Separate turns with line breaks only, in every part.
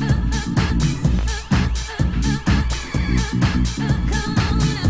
come on. now.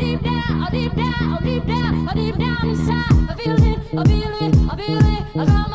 deep down, deep down, deep
down, deep down inside. I feel it, I feel it, I feel it. I got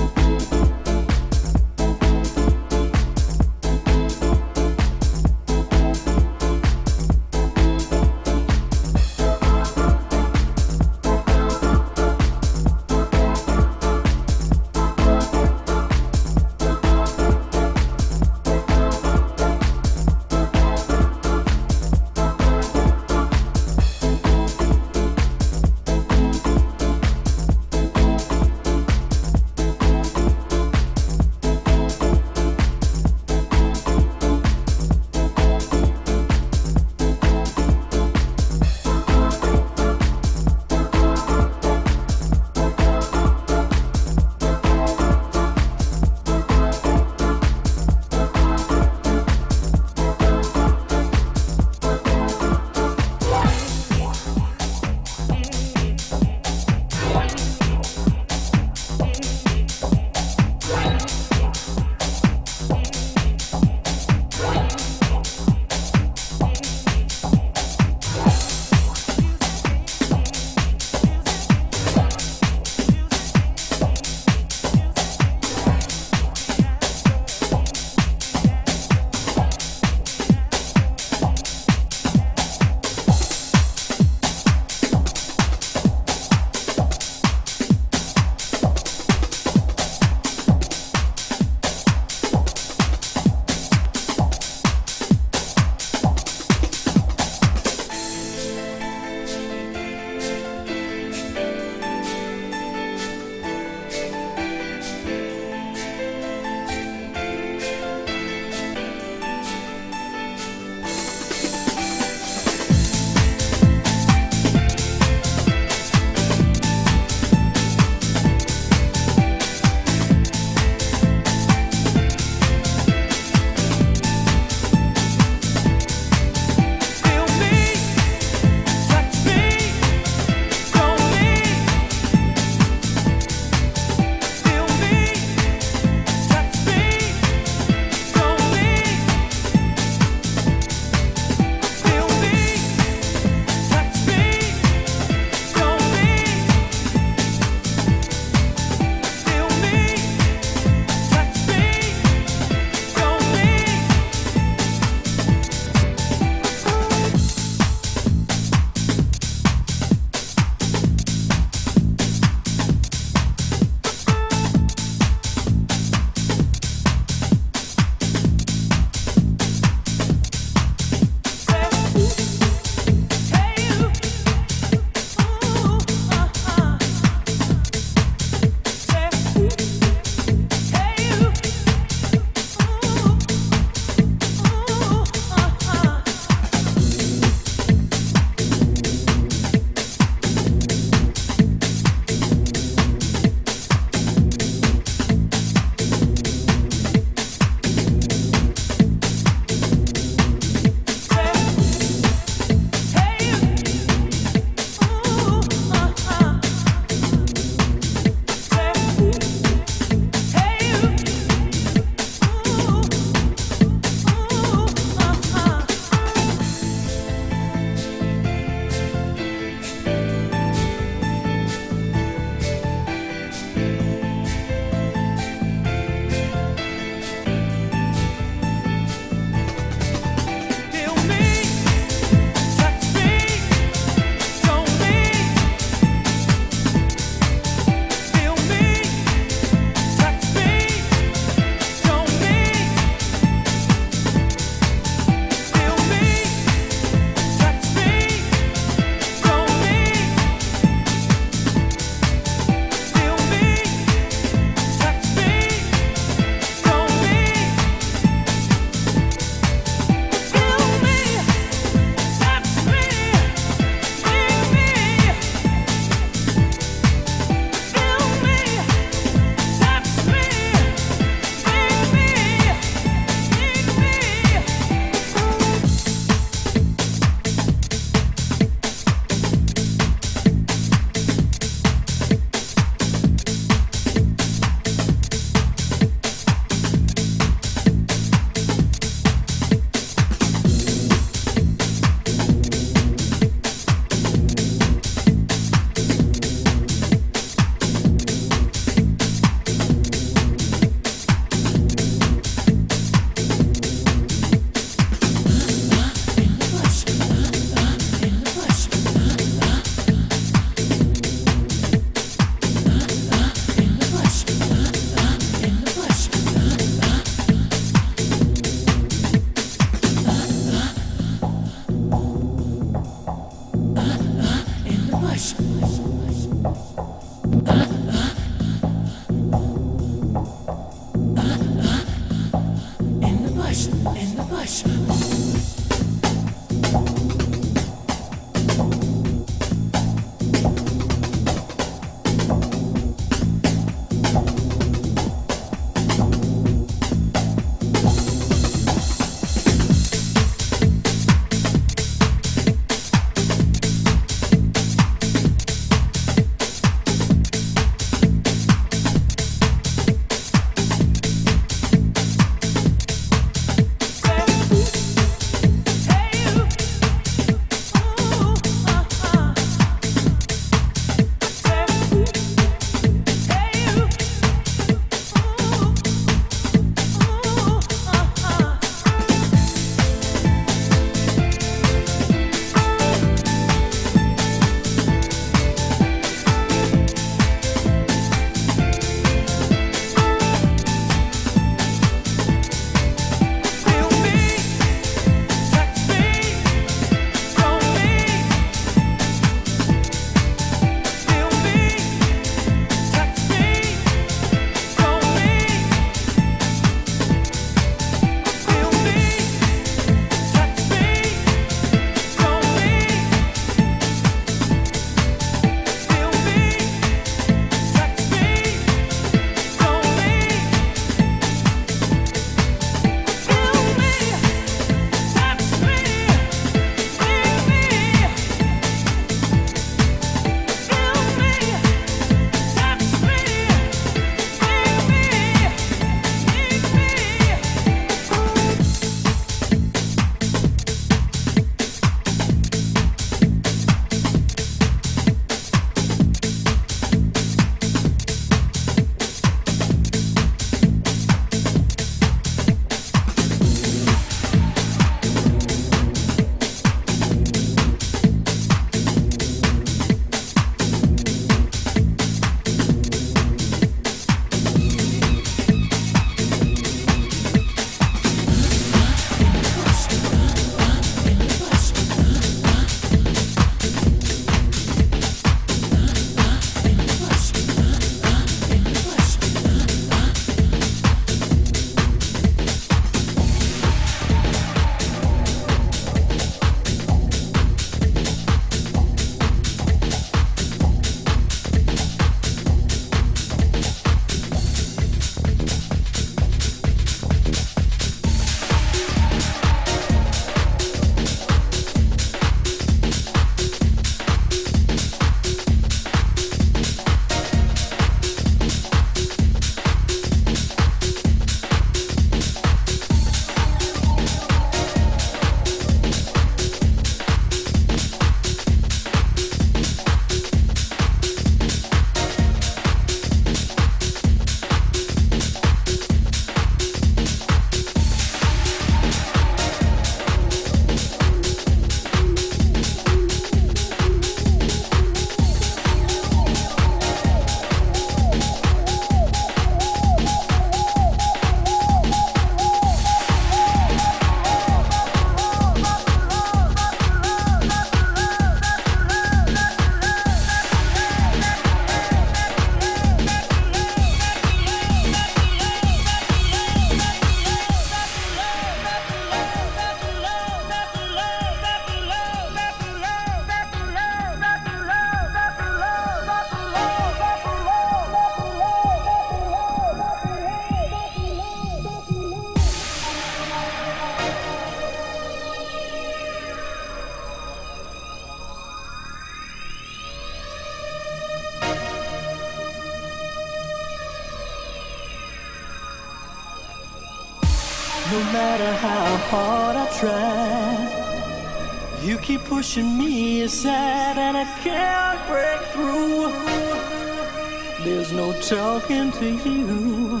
talking to you.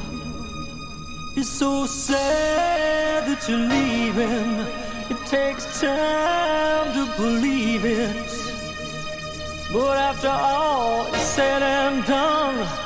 It's so sad that you're leaving. It takes time to believe it. But after all is said and done,